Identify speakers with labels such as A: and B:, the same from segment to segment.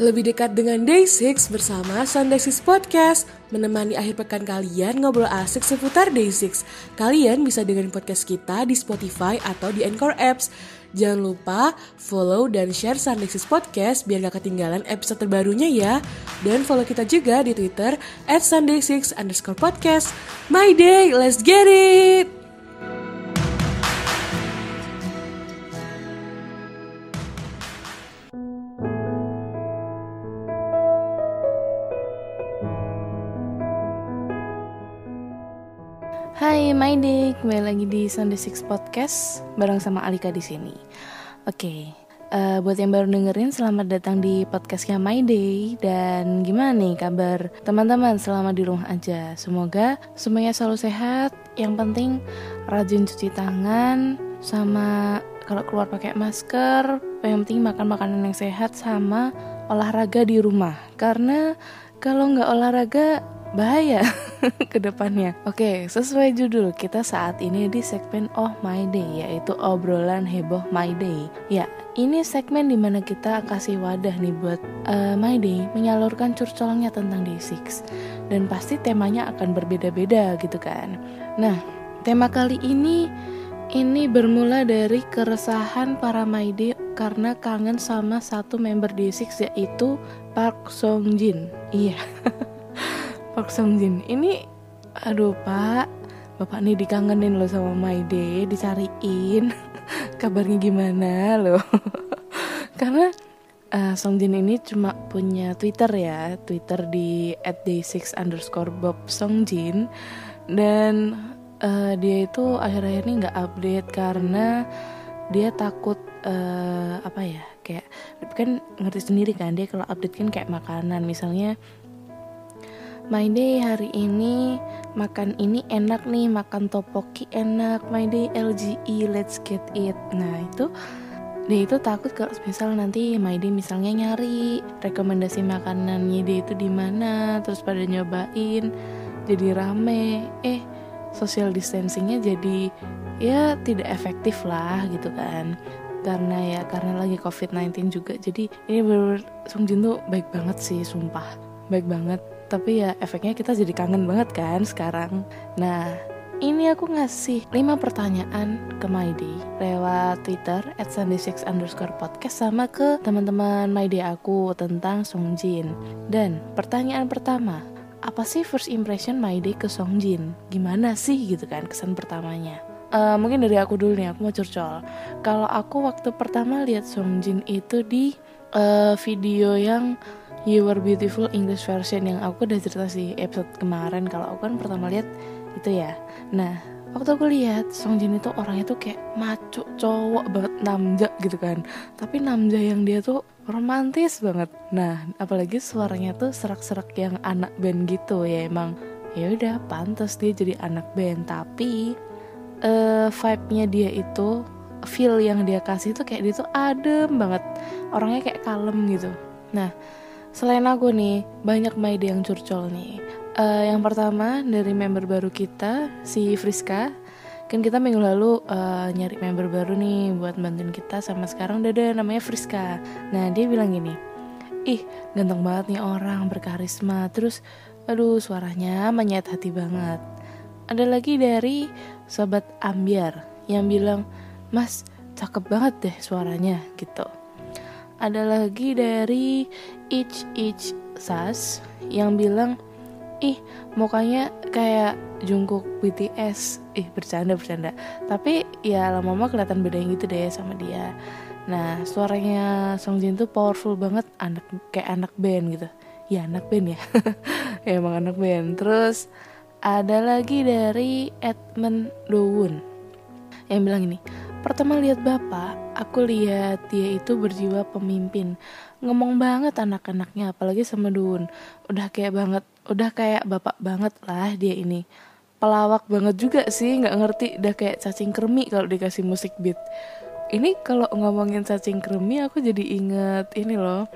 A: Lebih dekat dengan Day6 bersama Sunday 6 Podcast. Menemani akhir pekan kalian ngobrol asik seputar Day6 Kalian bisa dengerin podcast kita di Spotify atau di Anchor Apps. Jangan lupa follow dan share Sunday 6 Podcast biar gak ketinggalan episode terbarunya ya. Dan follow kita juga di Twitter at Sunday6 underscore podcast. My day, let's get it!
B: Hai My Day, kembali lagi di Sunday Six Podcast bareng sama Alika di sini. Oke, okay, uh, eh, buat yang baru dengerin selamat datang di podcastnya My Day dan gimana nih kabar teman-teman selama di rumah aja. Semoga semuanya selalu sehat. Yang penting rajin cuci tangan sama kalau keluar pakai masker. Yang penting makan makanan yang sehat sama olahraga di rumah karena kalau nggak olahraga bahaya ke depannya. Oke, sesuai judul kita saat ini di segmen Oh My Day yaitu obrolan heboh My Day. Ya, ini segmen di mana kita kasih wadah nih buat uh, My Day menyalurkan curcolnya tentang D6 dan pasti temanya akan berbeda-beda gitu kan. Nah, tema kali ini ini bermula dari keresahan para My Day karena kangen sama satu member D6 yaitu Park Song Jin. Iya. Park Song Jin ini aduh pak. Bapak nih dikangenin loh sama Day dicariin. Kabarnya gimana loh? Karena uh, Song Jin ini cuma punya Twitter ya Twitter di @day6 underscore Bob Song Jin dan uh, dia itu akhir-akhir ini nggak update karena dia takut uh, apa ya kayak kan ngerti sendiri kan dia kalau update kan kayak makanan. Misalnya My day hari ini makan ini enak nih, makan topoki enak. My day LGE, let's get it. Nah itu dia itu takut kalau misal nanti My day misalnya nyari rekomendasi makanannya dia itu di mana, terus pada nyobain, jadi rame. Eh social distancingnya jadi ya tidak efektif lah gitu kan karena ya karena lagi covid-19 juga jadi ini bener, Sung tuh baik banget sih sumpah baik banget tapi ya efeknya kita jadi kangen banget kan sekarang nah ini aku ngasih 5 pertanyaan ke Maidi lewat Twitter at sunday6 underscore podcast sama ke teman-teman Maidi aku tentang Songjin. Dan pertanyaan pertama, apa sih first impression Maidi ke Songjin? Gimana sih gitu kan kesan pertamanya? Uh, mungkin dari aku dulu nih, aku mau curcol. Kalau aku waktu pertama lihat Songjin itu di uh, video yang You Were Beautiful English version yang aku udah cerita sih episode kemarin kalau aku kan pertama lihat itu ya. Nah, waktu aku lihat Song Jin itu orangnya tuh kayak maco cowok banget namja gitu kan. Tapi namja yang dia tuh romantis banget. Nah, apalagi suaranya tuh serak-serak yang anak band gitu ya emang ya udah pantas dia jadi anak band tapi uh, vibe-nya dia itu feel yang dia kasih tuh kayak dia tuh adem banget orangnya kayak kalem gitu nah Selain aku nih, banyak Maide yang curcol nih. Uh, yang pertama dari member baru kita, si Friska. Kan kita minggu lalu uh, nyari member baru nih buat bantuin kita sama sekarang udah ada namanya Friska. Nah dia bilang gini, ih ganteng banget nih orang berkarisma. Terus aduh suaranya menyayat hati banget. Ada lagi dari sobat Ambiar yang bilang, mas cakep banget deh suaranya gitu ada lagi dari Ich Ich Sas yang bilang ih mukanya kayak Jungkook BTS ih bercanda bercanda. Tapi ya lama-lama kelihatan beda gitu deh sama dia. Nah suaranya Song Jin tuh powerful banget anak kayak anak band gitu. Ya anak band ya. Ya emang anak band. Terus ada lagi dari Edmund Dowun yang bilang ini Pertama lihat bapak, aku lihat dia itu berjiwa pemimpin. Ngomong banget anak-anaknya, apalagi sama Dun. Udah kayak banget, udah kayak bapak banget lah dia ini. Pelawak banget juga sih, nggak ngerti. Udah kayak cacing kremi kalau dikasih musik beat. Ini kalau ngomongin cacing kremi, aku jadi inget ini loh.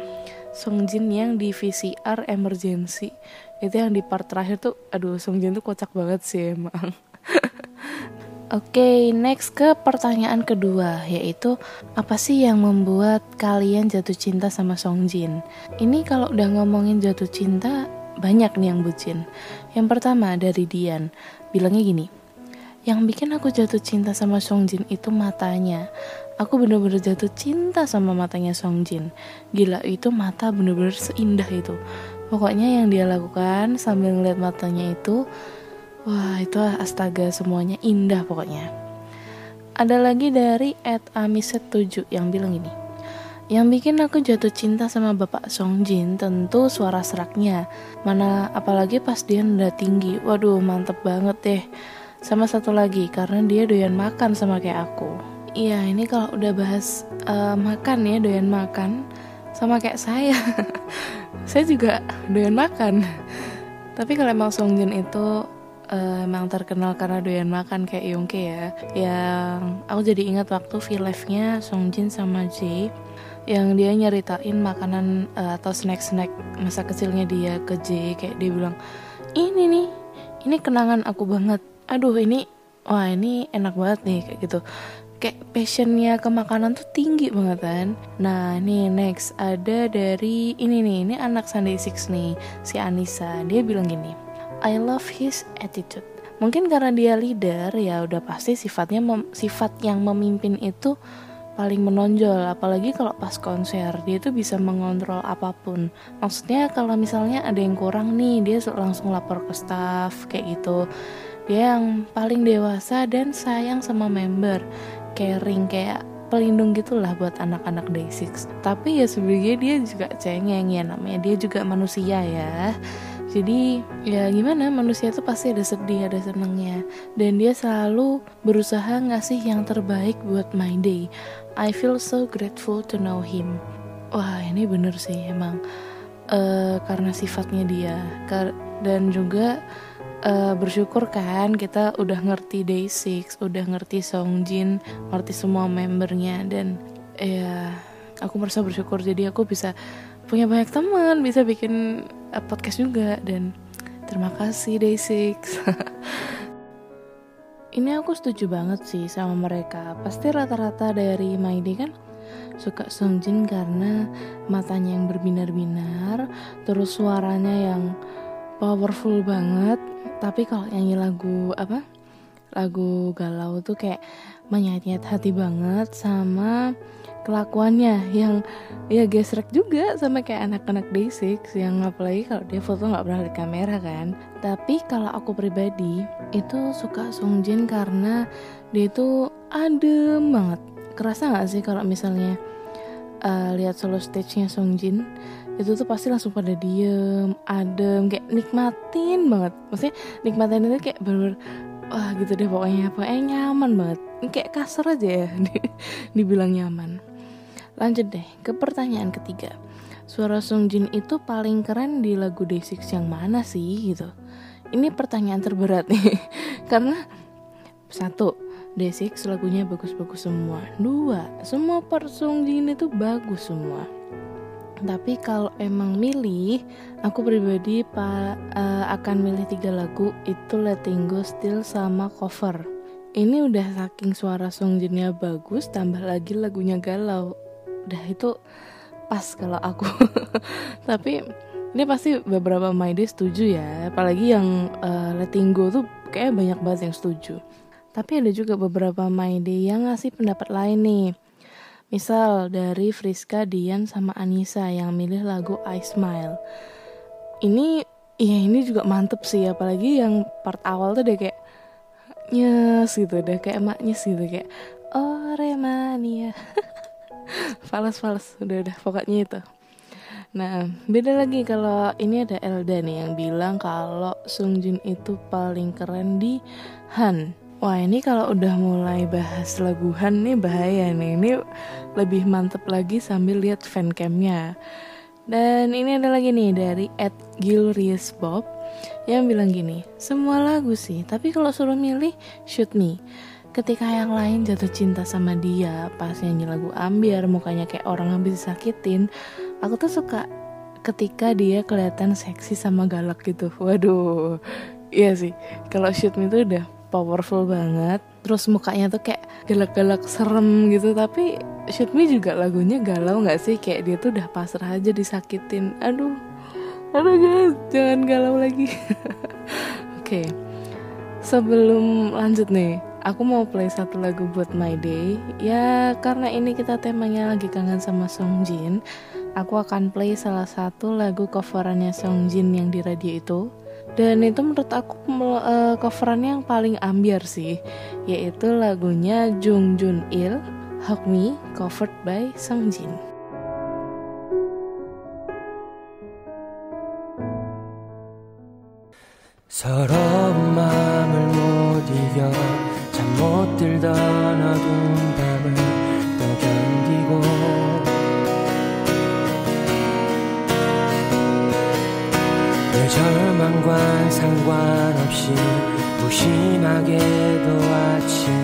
B: Song Jin yang di VCR Emergency itu yang di part terakhir tuh aduh Song Jin tuh kocak banget sih emang Oke, okay, next ke pertanyaan kedua, yaitu apa sih yang membuat kalian jatuh cinta sama Song Jin? Ini kalau udah ngomongin jatuh cinta, banyak nih yang bucin. Yang pertama dari Dian, bilangnya gini, yang bikin aku jatuh cinta sama Song Jin itu matanya. Aku bener-bener jatuh cinta sama matanya Song Jin. Gila, itu mata bener-bener seindah itu. Pokoknya yang dia lakukan sambil ngeliat matanya itu, Wah itu astaga semuanya indah pokoknya. Ada lagi dari Ed Amiset 7 yang bilang ini. Yang bikin aku jatuh cinta sama Bapak Song Jin tentu suara seraknya. Mana apalagi pas dia nada tinggi. Waduh mantep banget deh. Sama satu lagi karena dia doyan makan sama kayak aku. Iya ini kalau udah bahas uh, makan ya doyan makan Sama kayak saya. Saya juga doyan makan. Tapi kalau emang Song Jin itu uh, emang terkenal karena doyan makan kayak Yongke ya. Yang aku jadi ingat waktu V-Live-nya Songjin sama J yang dia nyeritain makanan uh, atau snack-snack masa kecilnya dia ke J kayak dia bilang ini nih ini kenangan aku banget. Aduh ini wah ini enak banget nih kayak gitu. Kayak passionnya ke makanan tuh tinggi banget kan? Nah nih next ada dari ini nih ini anak Sunday Six nih si Anissa. Dia bilang gini I love his attitude. Mungkin karena dia leader ya udah pasti sifatnya mem sifat yang memimpin itu paling menonjol. Apalagi kalau pas konser dia tuh bisa mengontrol apa pun. Maksudnya kalau misalnya ada yang kurang nih dia langsung lapor ke staff kayak gitu. Dia yang paling dewasa dan sayang sama member. Caring kayak pelindung gitulah buat anak-anak Day6 tapi ya sebenarnya dia juga cengeng ya namanya dia juga manusia ya jadi ya gimana manusia itu pasti ada sedih ada senangnya dan dia selalu berusaha ngasih yang terbaik buat my day. I feel so grateful to know him. Wah ini bener sih emang. Uh, karena sifatnya dia. Dan juga uh, bersyukur kan kita udah ngerti Day Six, udah ngerti Song Jin, ngerti semua membernya. Dan ya aku merasa bersyukur. Jadi aku bisa punya banyak teman bisa bikin uh, podcast juga dan terima kasih Day6 ini aku setuju banget sih sama mereka. Pasti rata-rata dari Maide kan suka Songjin karena matanya yang berbinar-binar terus suaranya yang powerful banget. Tapi kalau nyanyi lagu apa lagu galau tuh kayak menyayat hati banget sama kelakuannya yang ya gesrek juga sama kayak anak-anak day6 yang apalagi kalau dia foto nggak pernah di kamera kan tapi kalau aku pribadi itu suka Songjin karena dia itu adem banget kerasa nggak sih kalau misalnya uh, lihat solo stage-nya Songjin itu tuh pasti langsung pada diem, adem, kayak nikmatin banget. Maksudnya nikmatin itu kayak bener, wah gitu deh pokoknya, pokoknya nyaman banget. Kayak kasar aja ya, dibilang nyaman. Lanjut deh ke pertanyaan ketiga. Suara Sung Jin itu paling keren di lagu Day6 yang mana sih gitu? Ini pertanyaan terberat nih. Karena satu, Day6 lagunya bagus-bagus semua. Dua, semua part Sung Jin itu bagus semua. Tapi kalau emang milih, aku pribadi pa, uh, akan milih tiga lagu itu Letting Go, Still sama Cover. Ini udah saking suara Sung Jinnya bagus, tambah lagi lagunya galau udah itu pas kalau aku. Tapi ini pasti beberapa my day setuju ya. Apalagi yang uh, letting go tuh kayak banyak banget yang setuju. Tapi ada juga beberapa my day yang ngasih pendapat lain nih. Misal dari Friska Dian sama Anissa yang milih lagu I Smile. Ini ya ini juga mantep sih. Apalagi yang part awal tuh deh kayak nyes gitu. Deh kayak emaknya gitu. Kayak oh remania fals fals udah udah pokoknya itu Nah, beda lagi kalau ini ada Elda nih yang bilang kalau Sung Jin itu paling keren di Han. Wah ini kalau udah mulai bahas lagu Han nih bahaya nih. Ini lebih mantep lagi sambil lihat fancamnya. Dan ini ada lagi nih dari Ed Gilrius Bob yang bilang gini, semua lagu sih, tapi kalau suruh milih, shoot me. Ketika yang lain jatuh cinta sama dia pas nyanyi lagu ambiar mukanya kayak orang habis disakitin, aku tuh suka ketika dia kelihatan seksi sama galak gitu. Waduh, iya sih. Kalau shoot me itu udah powerful banget. terus mukanya tuh kayak galak-galak serem gitu tapi Shoot Me juga lagunya galau nggak sih kayak dia tuh udah pasrah aja disakitin aduh aduh guys jangan galau lagi oke okay. sebelum lanjut nih aku mau play satu lagu buat My Day ya karena ini kita temanya lagi kangen sama Song Jin aku akan play salah satu lagu coverannya Song Jin yang di radio itu dan itu menurut aku uh, coverannya yang paling ambiar sih yaitu lagunya Jung Jun Il Hug Me covered by Song Jin 서러운 마음을 못 이겨 잠 못 들던 어두운 밤을 또 견디고 절망과 상관없이 무심하게도 아침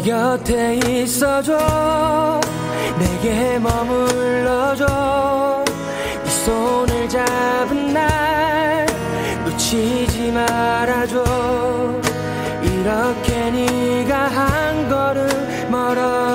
B: 내 곁에 있어줘. 내게 머물러줘. 네 손을 잡은 날 놓치지 말아줘. 이렇게 네가 한 걸음 멀어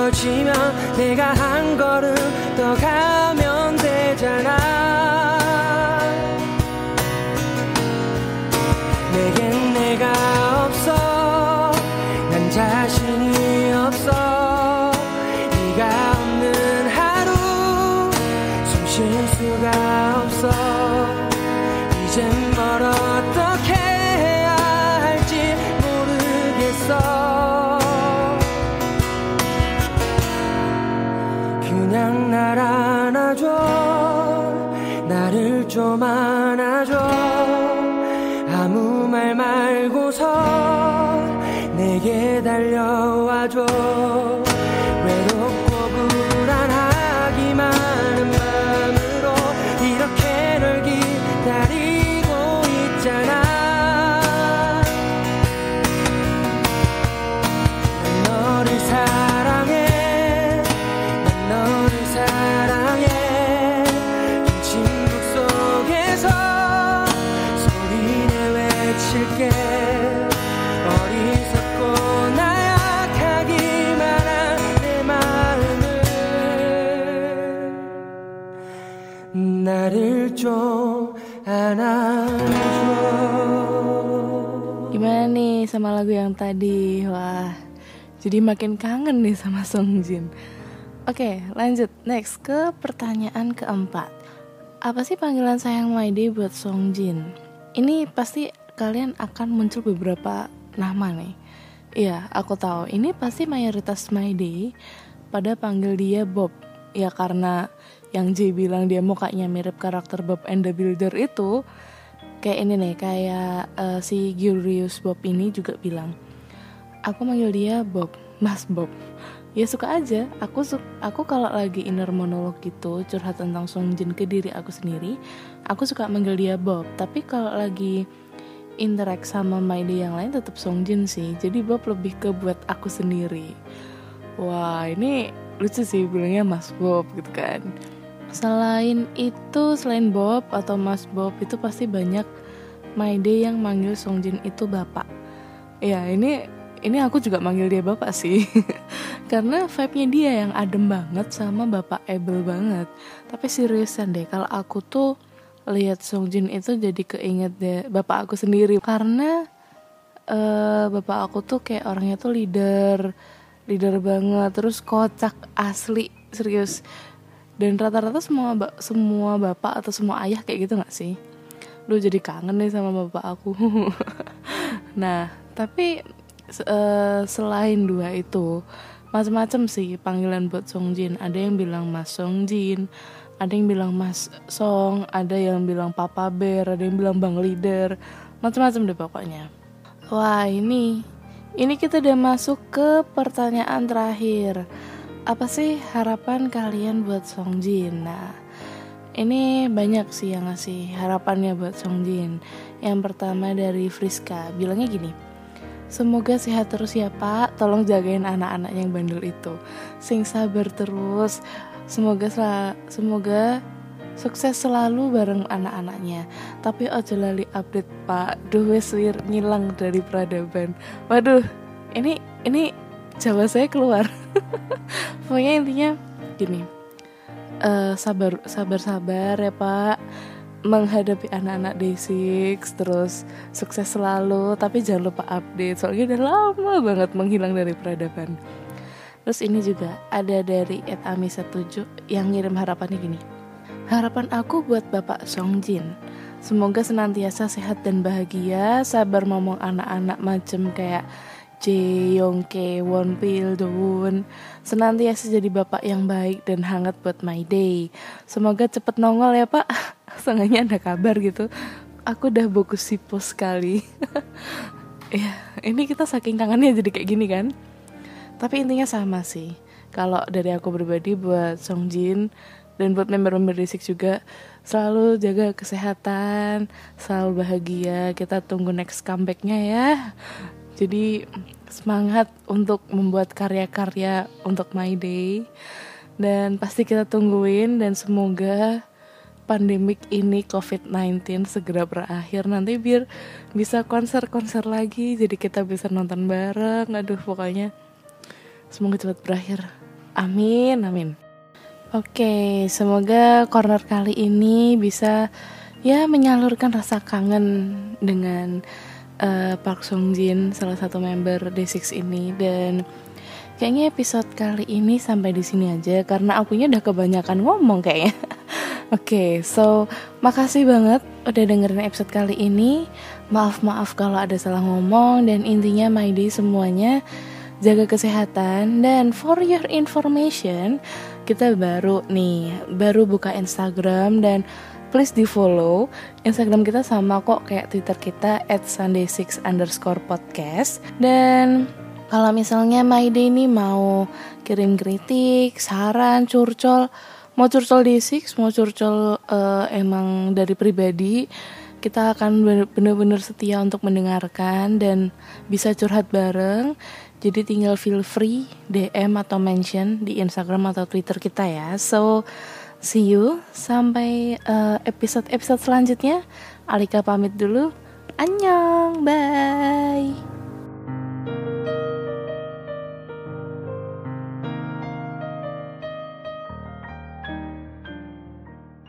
B: 말고서. 내게 달려와줘 sama lagu yang tadi? Wah, jadi makin kangen nih sama Song Jin. Oke, lanjut. Next ke pertanyaan keempat. Apa sih panggilan sayang My Day buat Song Jin? Ini pasti kalian akan muncul beberapa nama nih. Iya, aku tahu. Ini pasti mayoritas My Day pada panggil dia Bob. Ya karena yang J bilang dia mukanya mirip karakter Bob and the Builder itu kayak ini nih, kayak uh, si Julius Bob ini juga bilang, aku manggil dia Bob, Mas Bob. Ya suka aja. Aku su aku kalau lagi inner monolog gitu curhat tentang Song Jin ke diri aku sendiri, aku suka manggil dia Bob. Tapi kalau lagi interact sama my day yang lain tetap Song Jin sih. Jadi Bob lebih ke buat aku sendiri. Wah, ini lucu sih bilangnya Mas Bob gitu kan. Selain itu, selain Bob atau Mas Bob itu pasti banyak my day yang manggil Song Jin itu bapak. Ya, ini ini aku juga manggil dia bapak sih. Karena vibe-nya dia yang adem banget sama bapak Abel banget. Tapi seriusan deh, kalau aku tuh lihat Song Jin itu jadi keinget deh bapak aku sendiri karena uh, bapak aku tuh kayak orangnya tuh leader leader banget terus kocak asli serius dan rata-rata semua semua bapak atau semua ayah kayak gitu nggak sih lu jadi kangen nih sama bapak aku nah tapi uh, selain dua itu macam-macam sih panggilan buat Song Jin ada yang bilang Mas Song Jin ada yang bilang Mas Song, ada yang bilang Papa Bear, ada yang bilang Bang Leader, macam-macam deh pokoknya. Wah ini Ini kita udah masuk ke pertanyaan terakhir. Apa sih harapan kalian buat Songjin? Nah, ini banyak sih yang ngasih harapannya buat Songjin. Yang pertama dari Friska, bilangnya gini. Semoga sehat terus ya pak Tolong jagain anak-anak yang bandel itu Sing sabar terus Semoga semoga sukses selalu bareng anak-anaknya Tapi ojo lali update pak Duh wes ngilang dari peradaban Waduh ini ini Jawa saya keluar. Pokoknya intinya gini uh, sabar sabar sabar ya pak. Menghadapi anak-anak D6 terus sukses selalu tapi jangan lupa update. Soalnya udah lama banget menghilang dari peradaban. Terus ini juga ada dari Ed Ami 17 yang ngirim harapannya gini. Harapan aku buat Bapak Songjin semoga senantiasa sehat dan bahagia sabar ngomong anak-anak macem kayak Jeyongke Won Pil Doon senantiasa jadi bapak yang baik dan hangat buat my day. Semoga cepet nongol ya pak. Sengaja ada kabar gitu. Aku udah bogus sipo sekali. ya ini kita saking kangennya jadi kayak gini kan. Tapi intinya sama sih. Kalau dari aku pribadi buat Songjin dan buat member-member Risik juga selalu jaga kesehatan, selalu bahagia. Kita tunggu next comebacknya ya. Jadi semangat untuk membuat karya-karya untuk My Day. Dan pasti kita tungguin dan semoga pandemik ini COVID-19 segera berakhir. Nanti biar bisa konser-konser lagi jadi kita bisa nonton bareng. Aduh pokoknya semoga cepat berakhir. Amin amin. Oke semoga corner kali ini bisa ya menyalurkan rasa kangen dengan uh, Park Sung Jin salah satu member D6 ini dan kayaknya episode kali ini sampai di sini aja karena akunya udah kebanyakan ngomong kayaknya. Oke, okay, so makasih banget udah dengerin episode kali ini. Maaf-maaf kalau ada salah ngomong dan intinya my day semuanya jaga kesehatan dan for your information kita baru nih baru buka Instagram dan please di follow Instagram kita sama kok kayak Twitter kita at Sunday6 underscore podcast dan kalau misalnya My Day ini mau kirim kritik, saran, curcol, mau curcol di Six, mau curcol uh, emang dari pribadi, kita akan benar-benar setia untuk mendengarkan dan bisa curhat bareng. Jadi tinggal feel free DM atau mention di Instagram atau Twitter kita ya. So see you sampai uh, episode-episode selanjutnya. Alika pamit dulu. Annyeong, bye.